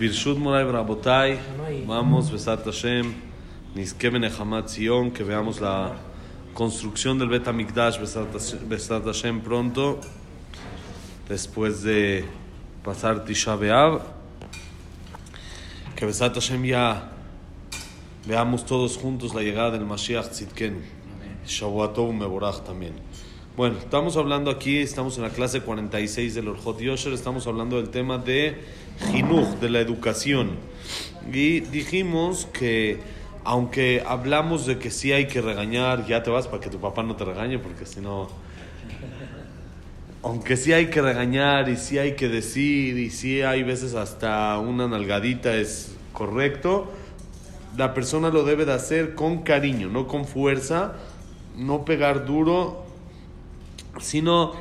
Birshut Moray Brabotai, vamos, Besat Hashem, Niskeben Echamat Zion, que veamos la construcción del Bet Amikdash, Besat Hashem pronto, después de pasar Tisha B'Av, que Besat Hashem ya veamos todos juntos la llegada del Mashiach Tzidkenu, Shavuatov Meborach también. Bueno, estamos hablando aquí, estamos en la clase 46 del Orjot Yosher, estamos hablando del tema de Jinuj, de la educación. Y dijimos que, aunque hablamos de que sí hay que regañar, ya te vas para que tu papá no te regañe, porque si no. Aunque sí hay que regañar y sí hay que decir y sí hay veces hasta una nalgadita es correcto, la persona lo debe de hacer con cariño, no con fuerza, no pegar duro sino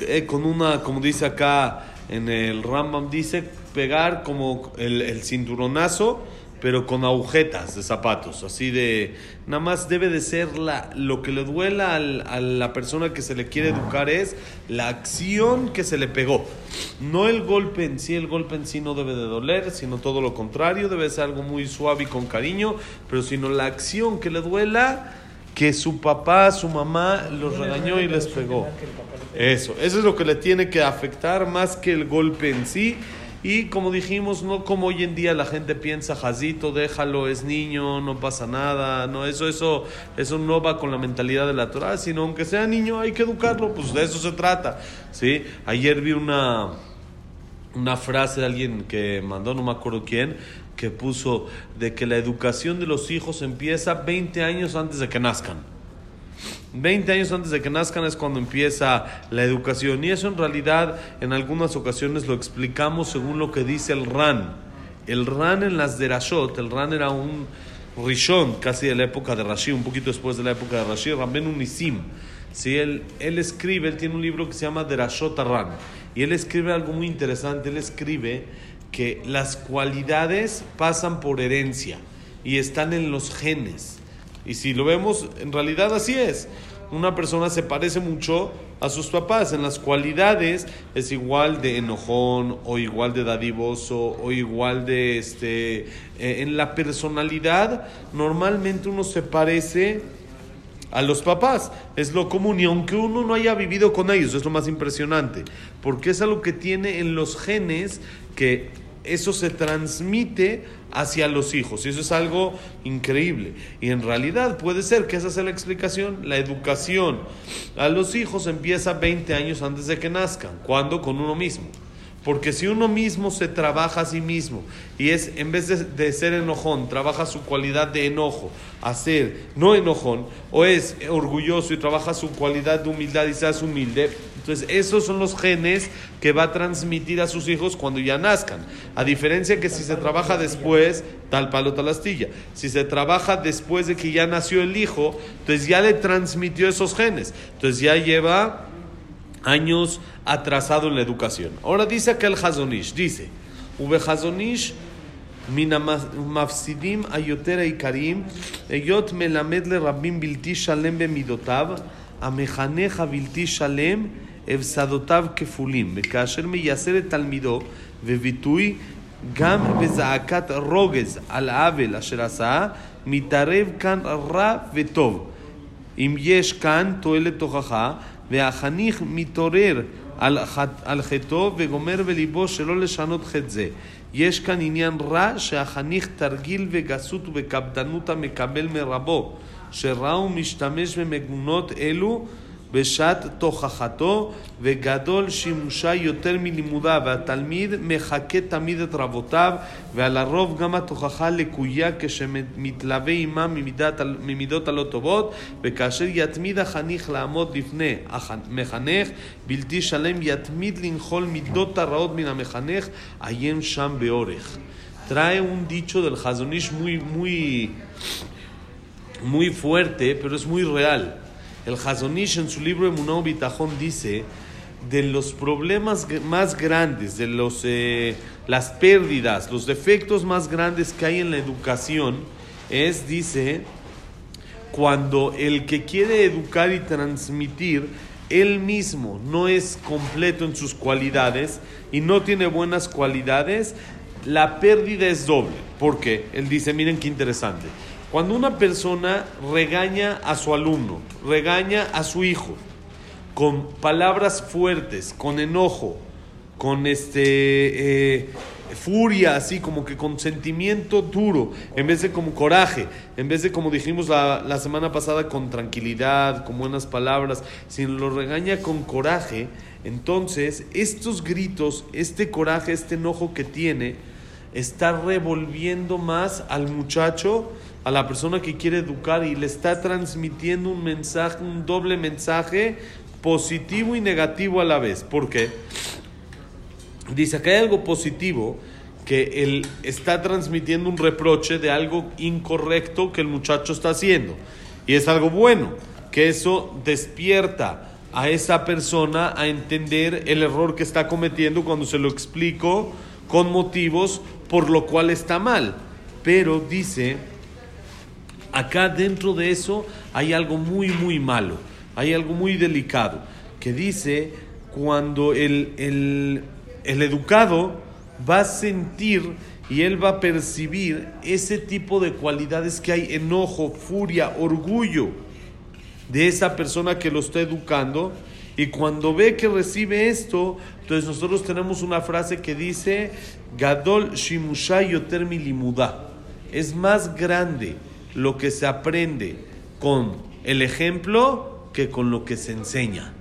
eh, con una, como dice acá en el Rambam, dice pegar como el, el, cinturonazo, pero con agujetas de zapatos, así de, nada más debe de ser la, lo que le duela a la persona que se le quiere educar es la acción que se le pegó, no el golpe en sí, el golpe en sí no debe de doler, sino todo lo contrario, debe ser algo muy suave y con cariño, pero sino la acción que le duela que su papá, su mamá los regañó y les pegó. Eso, eso es lo que le tiene que afectar más que el golpe en sí. Y como dijimos, no como hoy en día la gente piensa, Jazito, déjalo, es niño, no pasa nada. No, eso, eso, eso no va con la mentalidad de la Torah, sino aunque sea niño hay que educarlo, pues de eso se trata. ¿sí? Ayer vi una, una frase de alguien que mandó, no me acuerdo quién, que puso de que la educación de los hijos empieza 20 años antes de que nazcan. 20 años antes de que nazcan es cuando empieza la educación y eso en realidad en algunas ocasiones lo explicamos según lo que dice el RAN. El RAN en las Derashot, el RAN era un Rishon casi de la época de Rashi, un poquito después de la época de Rashi, Ramben Unisim. Sí, él, él escribe, él tiene un libro que se llama Derashot RAN y él escribe algo muy interesante, él escribe que las cualidades pasan por herencia y están en los genes. Y si lo vemos, en realidad así es. Una persona se parece mucho a sus papás. En las cualidades es igual de enojón o igual de dadivoso o igual de este... en la personalidad normalmente uno se parece a los papás. Es lo común y aunque uno no haya vivido con ellos, es lo más impresionante. Porque es algo que tiene en los genes que eso se transmite hacia los hijos. Y eso es algo increíble. Y en realidad puede ser que esa sea la explicación. La educación a los hijos empieza 20 años antes de que nazcan. ¿Cuándo? Con uno mismo. Porque si uno mismo se trabaja a sí mismo y es, en vez de, ser enojón, trabaja su cualidad de enojo, a ser no enojón, o es orgulloso y trabaja su cualidad de humildad y seas humilde, entonces esos son los genes que va a transmitir a sus hijos cuando ya nazcan. A diferencia que si se trabaja después, tal palo, tal astilla. Si se trabaja después de que ya nació el hijo, entonces ya le transmitió esos genes. Entonces ya lleva años atrasado en la educación. Ahora dice que el Hazonish, dice, Ube Hazonish, מן המפסידים היותר העיקריים, היות מלמד לרבים בלתי שלם במידותיו, המחנך הבלתי שלם, הפסדותיו כפולים, וכאשר מייסר את תלמידו וביטוי גם בזעקת רוגז על העוול אשר עשה, מתערב כאן רע וטוב. אם יש כאן תועלת תוכחה, והחניך מתעורר על, על חטאו וגומר בליבו שלא לשנות חטא זה. יש כאן עניין רע שהחניך תרגיל וגסות ובקפדנות המקבל מרבו, שראה ומשתמש במגונות אלו בשעת תוכחתו וגדול שימושה יותר מלימודיו והתלמיד מחקה תמיד את רבותיו ועל הרוב גם התוכחה לקויה כשמתלווה עמה ממידת, ממידות הלא טובות וכאשר יתמיד החניך לעמוד לפני המחנך בלתי שלם יתמיד לנחול מידות הרעות מן המחנך עיין שם באורך. Trae un dicho del Hazonish muy, muy, muy fuerte, pero es muy real. El Hazonish en su libro Emunao Bitajón dice de los problemas más grandes, de los, eh, las pérdidas, los defectos más grandes que hay en la educación, es, dice, cuando el que quiere educar y transmitir, él mismo no es completo en sus cualidades y no tiene buenas cualidades, la pérdida es doble. ¿Por qué? Él dice, miren qué interesante. Cuando una persona regaña a su alumno, regaña a su hijo, con palabras fuertes, con enojo, con este eh, furia, así como que con sentimiento duro, en vez de como coraje, en vez de como dijimos la, la semana pasada, con tranquilidad, con buenas palabras, si lo regaña con coraje, entonces estos gritos, este coraje, este enojo que tiene, está revolviendo más al muchacho, a la persona que quiere educar y le está transmitiendo un mensaje, un doble mensaje positivo y negativo a la vez. ¿Por qué? Dice que hay algo positivo que él está transmitiendo un reproche de algo incorrecto que el muchacho está haciendo. Y es algo bueno, que eso despierta a esa persona a entender el error que está cometiendo cuando se lo explico con motivos por lo cual está mal. Pero dice, acá dentro de eso hay algo muy, muy malo, hay algo muy delicado, que dice cuando el, el el educado va a sentir y él va a percibir ese tipo de cualidades que hay, enojo, furia, orgullo de esa persona que lo está educando. Y cuando ve que recibe esto, entonces nosotros tenemos una frase que dice, Gadol Shimushay Yoter Limuda. Es más grande lo que se aprende con el ejemplo que con lo que se enseña.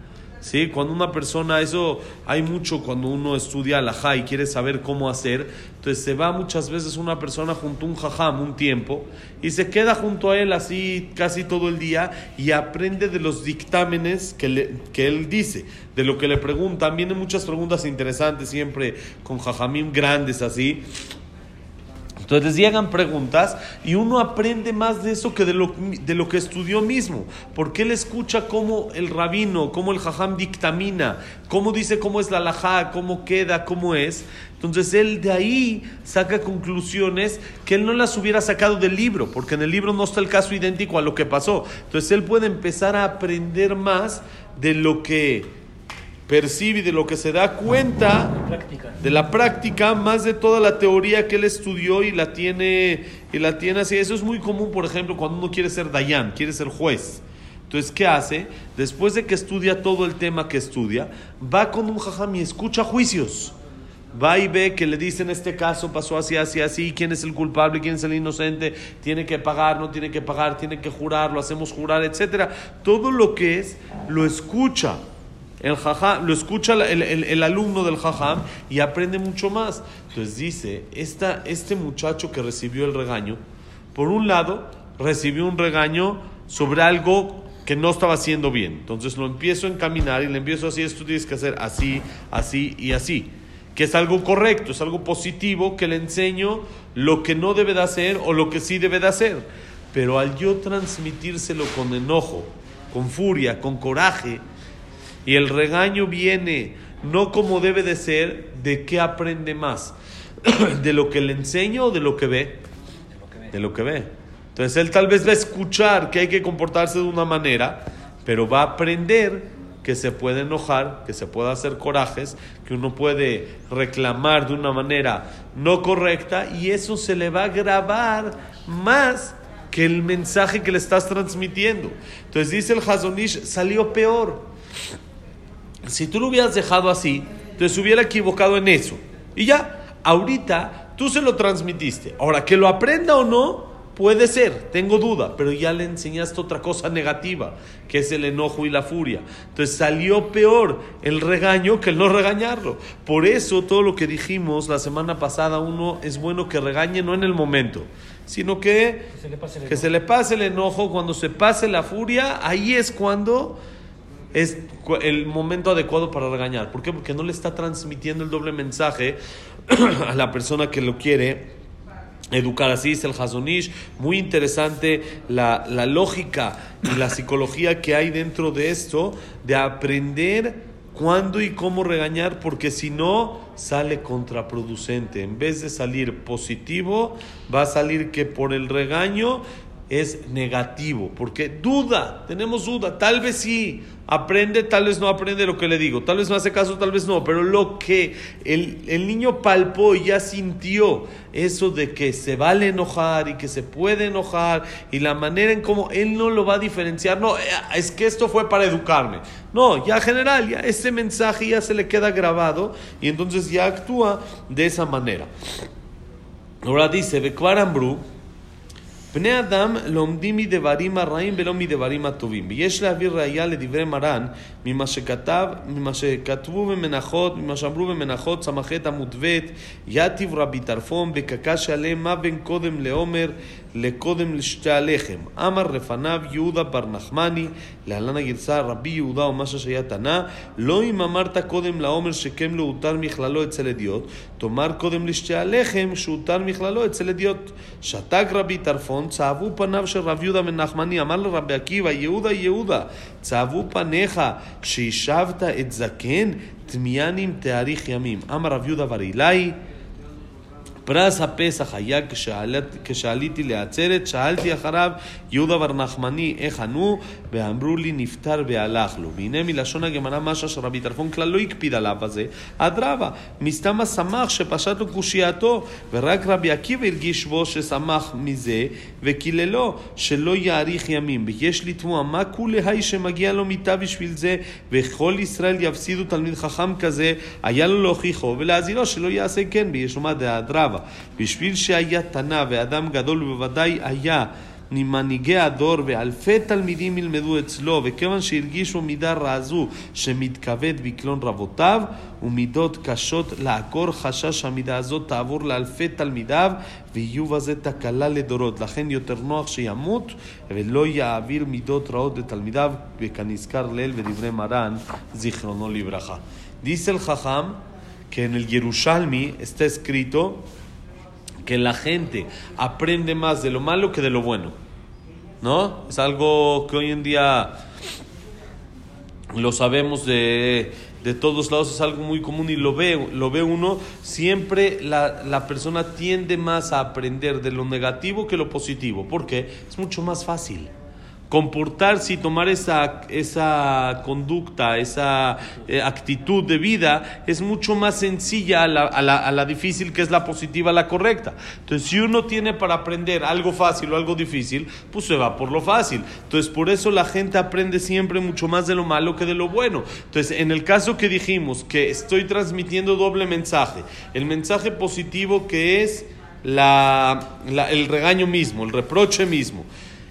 ¿Sí? Cuando una persona, eso hay mucho cuando uno estudia la y quiere saber cómo hacer, entonces se va muchas veces una persona junto a un jajam un tiempo y se queda junto a él así casi todo el día y aprende de los dictámenes que, que él dice, de lo que le preguntan. Vienen muchas preguntas interesantes siempre con jajamim grandes así. Entonces llegan preguntas y uno aprende más de eso que de lo, de lo que estudió mismo. Porque él escucha cómo el rabino, cómo el jajam dictamina, cómo dice cómo es la lajá, cómo queda, cómo es. Entonces él de ahí saca conclusiones que él no las hubiera sacado del libro, porque en el libro no está el caso idéntico a lo que pasó. Entonces él puede empezar a aprender más de lo que percibe de lo que se da cuenta de la práctica más de toda la teoría que él estudió y la tiene y la tiene así. Eso es muy común por ejemplo cuando uno quiere ser dayan quiere ser juez. Entonces qué hace después de que estudia todo el tema que estudia va con un jajam y escucha juicios. Va y ve que le dice en este caso pasó así, así, así, quién es el culpable, quién es el inocente, tiene que pagar, no tiene que pagar, tiene que jurar, lo hacemos jurar, etcétera. Todo lo que es, lo escucha el lo escucha el, alumno del jajam y aprende mucho más. Entonces dice, esta, este muchacho que recibió el regaño, por un lado, recibió un regaño sobre algo que no estaba haciendo bien. Entonces lo empiezo a encaminar y le empiezo así, esto tienes que hacer así, así y así. Que es algo correcto, es algo positivo, que le enseño lo que no debe de hacer o lo que sí debe de hacer. Pero al yo transmitírselo con enojo, con furia, con coraje, y el regaño viene no como debe de ser, ¿de qué aprende más? ¿De lo que le enseño o de lo que ve? De lo que ve. Entonces él tal vez va a escuchar que hay que comportarse de una manera, pero va a aprender que se puede enojar, que se puede hacer corajes, que uno puede reclamar de una manera no correcta y eso se le va a grabar más que el mensaje que le estás transmitiendo. Entonces dice el Hazonish, salió peor. Si tú lo hubieras dejado así, te hubiera equivocado en eso. Y ya, ahorita tú se lo transmitiste. Ahora, que lo aprenda o no, puede ser, tengo duda, pero ya le enseñaste otra cosa negativa, que es el enojo y la furia. Entonces salió peor el regaño que el no regañarlo. Por eso todo lo que dijimos la semana pasada, uno es bueno que regañe no en el momento, sino que, que, se, le pase que se le pase el enojo, cuando se pase la furia, ahí es cuando es el momento adecuado para regañar. ¿Por qué? Porque no le está transmitiendo el doble mensaje a la persona que lo quiere educar. Así es el Hazonish. Muy interesante la, la lógica y la psicología que hay dentro de esto, de aprender cuándo y cómo regañar, porque si no, sale contraproducente. En vez de salir positivo, va a salir que por el regaño es negativo, porque duda, tenemos duda, tal vez sí, aprende, tal vez no aprende lo que le digo, tal vez no hace caso, tal vez no, pero lo que el, el niño palpó y ya sintió, eso de que se vale enojar y que se puede enojar y la manera en cómo él no lo va a diferenciar, no, eh, es que esto fue para educarme, no, ya general, ya ese mensaje ya se le queda grabado y entonces ya actúa de esa manera. Ahora dice, Bekvarambru, בני אדם לומדים מדברים הרעים ולא מדברים הטובים. ויש להביא ראייה לדברי מרן ממה שכתב, ממה שכתבו במנחות, ממה שאמרו במנחות ס"ח עמוד ב', יתיב רבי טרפון בקקש עליהם מה בין קודם לעומר לקודם לשתי הלחם. אמר לפניו יהודה בר נחמני, להלן הגרסה רבי יהודה או משהו שהיה תנא, לא אם אמרת קודם לעומר שכם לא הותר מכללו אצל אדיוט, תאמר קודם לשתי הלחם שהותר מכללו אצל אדיוט. שתק רבי טרפון, צהבו פניו של רב יהודה בן נחמני, אמר לרבי עקיבא, יהודה יהודה, צהבו פניך כשהשבת את זקן, תמיאנים תאריך ימים. אמר רב יהודה בר אילאי פרס הפסח היה כשעליתי לעצרת, שאלתי אחריו יהודה בר נחמני איך ענו, ואמרו לי נפטר והלך לו. והנה מלשון הגמרא משהו שרבי טרפון כלל לא הקפיד עליו הזה, אדרבה, מסתמה שמח שפשט לו קושייתו, ורק רבי עקיבא הרגיש בו ששמח מזה, וקיללו שלא יאריך ימים. ויש לתמוה מה כולי שמגיע לו מיתה בשביל זה, וכל ישראל יפסידו תלמיד חכם כזה, היה לו להוכיחו ולהזהירו שלא יעשה כן בישומה דאדרבה. בשביל שהיה תנא ואדם גדול ובוודאי היה ממנהיגי הדור ואלפי תלמידים ילמדו אצלו וכיוון שהרגישו מידה רע זו שמתכבד בקלון רבותיו ומידות קשות לעקור חשש שהמידה הזאת תעבור לאלפי תלמידיו ויהיו בזה תקלה לדורות לכן יותר נוח שימות ולא יעביר מידות רעות לתלמידיו וכנזכר לעיל בדברי מרן זיכרונו לברכה. Jajam que en el Yerushalmi está escrito que la gente aprende más de lo malo que de lo bueno. ¿No? Es algo que hoy en día lo sabemos de, de todos lados, es algo muy común y lo ve, lo ve uno. Siempre la, la persona tiende más a aprender de lo negativo que lo positivo. porque Es mucho más fácil comportarse y tomar esa, esa conducta, esa eh, actitud de vida es mucho más sencilla a la, a, la, a la, difícil que es la positiva, la correcta. Entonces, si uno tiene para aprender algo fácil o algo difícil, pues se va por lo fácil. Entonces, por eso la gente aprende siempre mucho más de lo malo que de lo bueno. Entonces, en el caso que dijimos que estoy transmitiendo doble mensaje, el mensaje positivo que es la, la, el regaño mismo, el reproche mismo.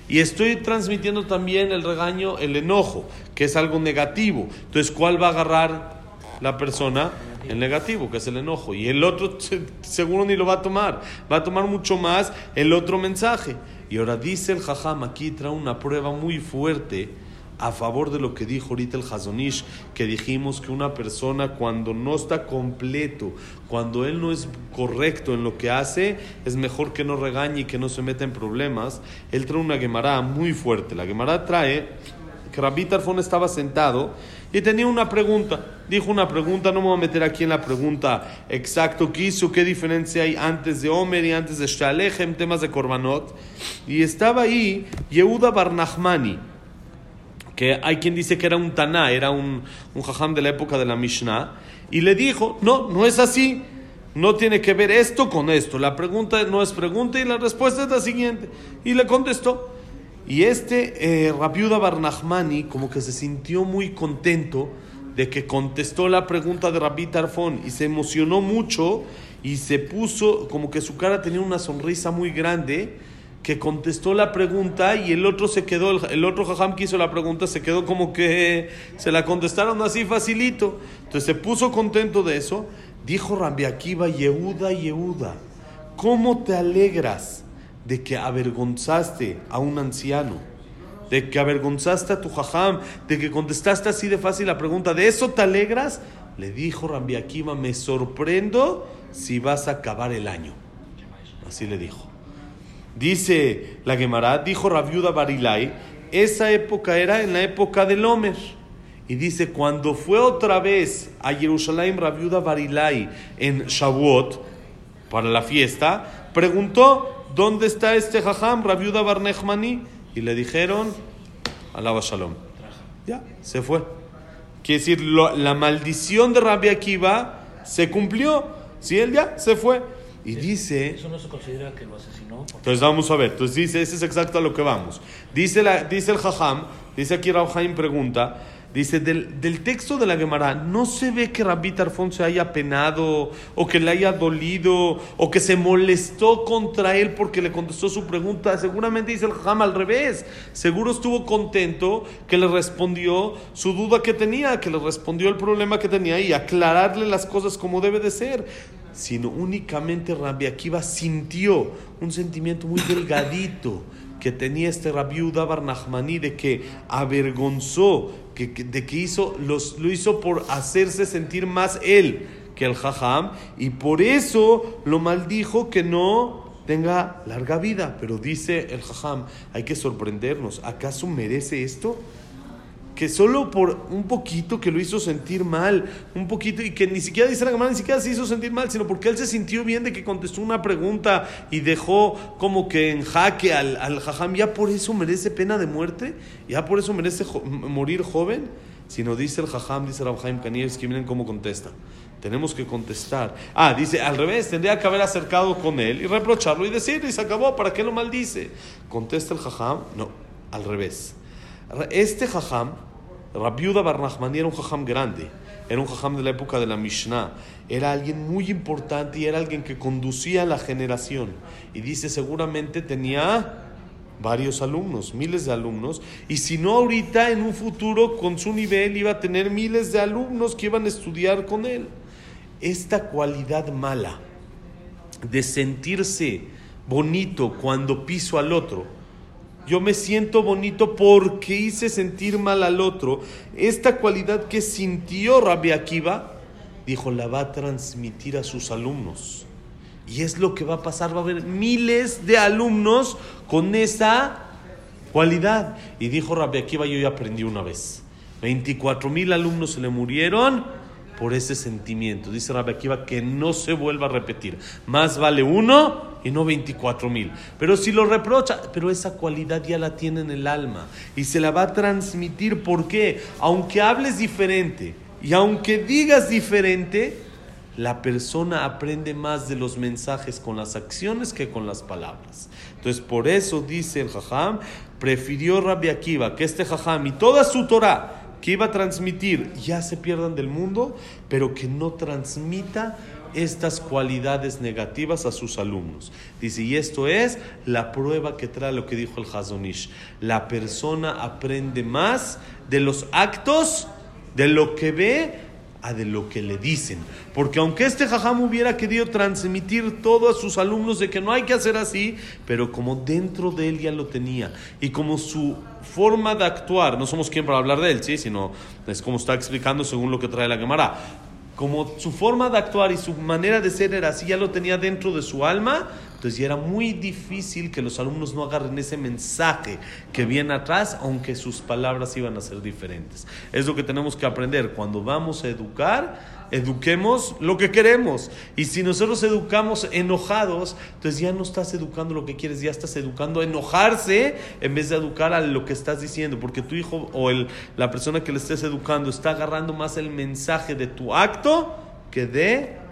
Y estoy transmitiendo también el regaño, el enojo, que es algo negativo. Entonces, ¿cuál va a agarrar la persona? El negativo, que es el enojo. Y el otro seguro ni lo va a tomar. Va a tomar mucho más el otro mensaje. Y ahora dice el jajam, aquí trae una prueba muy fuerte a favor de lo que dijo ahorita el Hazonish, que dijimos que una persona cuando no está completo, cuando él no es correcto en lo que hace, es mejor que no regañe y que no se meta en problemas. Él trae una Gemara muy fuerte. La Gemara trae que Rabbi Tarfón estaba sentado y tenía una pregunta. Dijo una pregunta, no me voy a meter aquí en la pregunta exacto qué hizo, qué diferencia hay antes de Omer y antes de Shalech en temas de Korbanot. Y estaba ahí Yehuda Barnachmani que hay quien dice que era un Taná, era un, un jajam de la época de la Mishnah, y le dijo, no, no es así, no tiene que ver esto con esto, la pregunta no es pregunta y la respuesta es la siguiente, y le contestó. Y este eh, Rabiuda Barnahmani como que se sintió muy contento de que contestó la pregunta de Rabbi Tarfón y se emocionó mucho y se puso como que su cara tenía una sonrisa muy grande que contestó la pregunta y el otro se quedó, el, otro jajam que hizo la pregunta se quedó como que se la contestaron así facilito. Entonces se puso contento de eso. Dijo Rabbi Akiva, Yehuda, Yehuda, ¿cómo te alegras de que avergonzaste a un anciano? De que avergonzaste a tu jajam, de que contestaste así de fácil la pregunta, ¿de eso te alegras? Le dijo Rabbi Akiva, me sorprendo si vas a acabar el año. Así le dijo. Dice la Gemara, dijo Rabiuda Barilai, esa época era en la época del Homer. Y dice, cuando fue otra vez a Jerusalén Rabiuda Barilai en Shavuot, para la fiesta, preguntó, ¿dónde está este jajam, Rabiuda Barnechmani? Y le dijeron, alaba shalom. Ya, se fue. Quiere decir, la maldición de Rabbi Akiva se cumplió. Si él ya se fue. Y dice... Eso no se considera que lo asesinó. Entonces vamos a ver. Entonces dice, ese es exacto a lo que vamos. Dice, la, dice el Jajam, dice aquí Haim pregunta, dice, del, del texto de la Gemara, no se ve que Rabbi Tarfón se haya penado, o que le haya dolido, o que se molestó contra él porque le contestó su pregunta. Seguramente dice el Jajam al revés. Seguro estuvo contento que le respondió su duda que tenía, que le respondió el problema que tenía y aclararle las cosas como debe de ser sino únicamente Rabbi Akiva sintió un sentimiento muy delgadito que tenía este Rabbi Uda Barnahmani de que avergonzó, que- de que hizo, los, lo hizo por hacerse sentir más él que el Jajam y por eso lo maldijo que no tenga larga vida. Pero dice el Jajam, hay que sorprendernos, ¿acaso merece esto? Que solo por un poquito que lo hizo sentir mal, un poquito, y que ni siquiera dice la Gemara, ni siquiera se hizo sentir mal, sino porque él se sintió bien de que contestó una pregunta y dejó como que en jaque al, al jajam, ya por eso merece pena de muerte, ya por eso merece morir joven, sino dice el jajam, dice Rabhaim Kanievski, miren cómo contesta. Tenemos que contestar. Ah, dice, al revés, tendría que haber acercado con él y reprocharlo y decirle, y se acabó, ¿para qué lo maldice? Contesta el jajam, no, al revés. Este jajam, Rabiuda Barnahmani era un jajam grande, era un jajam de la época de la Mishnah, era alguien muy importante y era alguien que conducía la generación. Y dice, seguramente tenía varios alumnos, miles de alumnos, y si no ahorita, en un futuro, con su nivel, iba a tener miles de alumnos que iban a estudiar con él. Esta cualidad mala de sentirse bonito cuando piso al otro, yo me siento bonito porque hice sentir mal al otro. Esta cualidad que sintió Rabbi Akiva, dijo, la va a transmitir a sus alumnos. Y es lo que va a pasar, va a haber miles de alumnos con esa cualidad. Y dijo Rabbi Akiva, yo ya aprendí una vez. 24 mil alumnos se le murieron por ese sentimiento. Dice Rabbi Akiva que no se vuelva a repetir. Más vale uno y no 24 mil. Pero si lo reprocha, pero esa cualidad ya la tiene en el alma y se la va a transmitir. ¿Por qué? Aunque hables diferente y aunque digas diferente, la persona aprende más de los mensajes con las acciones que con las palabras. Entonces, por eso dice el Jajam, prefirió Rabbi Akiva que este Jajam y toda su Torah que iba a transmitir ya se pierdan del mundo, pero que no transmita estas cualidades negativas a sus alumnos. Dice, y esto es la prueba que trae lo que dijo el Hazonish. La persona aprende más de los actos, de lo que ve, a de lo que le dicen. Porque aunque este jajam hubiera querido transmitir todo a sus alumnos de que no hay que hacer así, pero como dentro de él ya lo tenía y como su forma de actuar, no somos quien para hablar de él, ¿sí? sino es como está explicando según lo que trae la Gemara. Como su forma de actuar y su manera de ser era así, ya lo tenía dentro de su alma, entonces era muy difícil que los alumnos no agarren ese mensaje que viene atrás, aunque sus palabras iban a ser diferentes. Es lo que tenemos que aprender. Cuando vamos a educar, eduquemos lo que queremos. Y si nosotros educamos enojados, entonces ya no estás educando lo que quieres, ya estás educando a enojarse en vez de educar a lo que estás diciendo. Porque tu hijo o la persona que le estés educando está agarrando más el mensaje de tu acto que de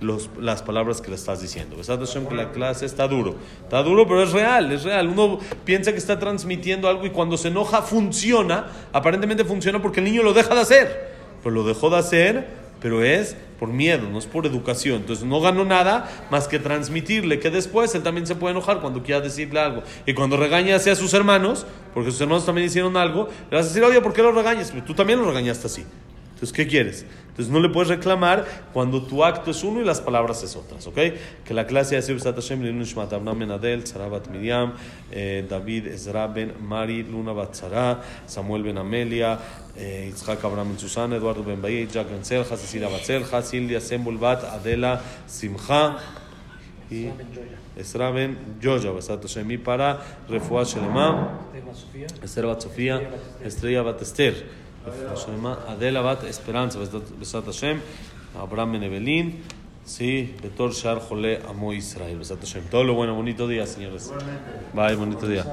los, las palabras que le estás diciendo. Que la clase está duro. Está duro, pero es real, es real. Uno piensa que está transmitiendo algo y cuando se enoja funciona. Aparentemente funciona porque el niño lo deja de hacer. Pero lo dejó de hacer, pero es por miedo, no es por educación. Entonces no ganó nada más que transmitirle que después él también se puede enojar cuando quiera decirle algo. Y cuando regaña hacia sus hermanos, porque sus hermanos también hicieron algo, le vas a decir, oye, ¿por qué lo regañas? Tú también lo regañaste así. Entonces, ¿qué quieres? Entonces, no le puedes reclamar cuando tu acto es uno y las palabras es otras, ¿ok? Que la clase así, Besat Hashem, Linu Shmat, Abnam Ben Adel, Tzara Bat Miriam, eh, David Ezra Ben Mari, Luna Bat Tzara, Samuel Ben Amelia, eh, Yitzhak Abraham Ben Susana, Eduardo Ben Baye, Jack Ben Selja, Cecilia Bat Selja, Silvia Sembul Bat, Adela Simcha, y. Ezra Ben Joja, Besat Hashem, y para Refuah Shelema, Tema Sofía. Adela Bat Esperanza, Besat Hashem, Abraham Ben Evelyn, Sí, Betor Shar Jole Amo Israel. Besat Hashem. Todo lo bueno, bonito día, señores. Bye, bonito día.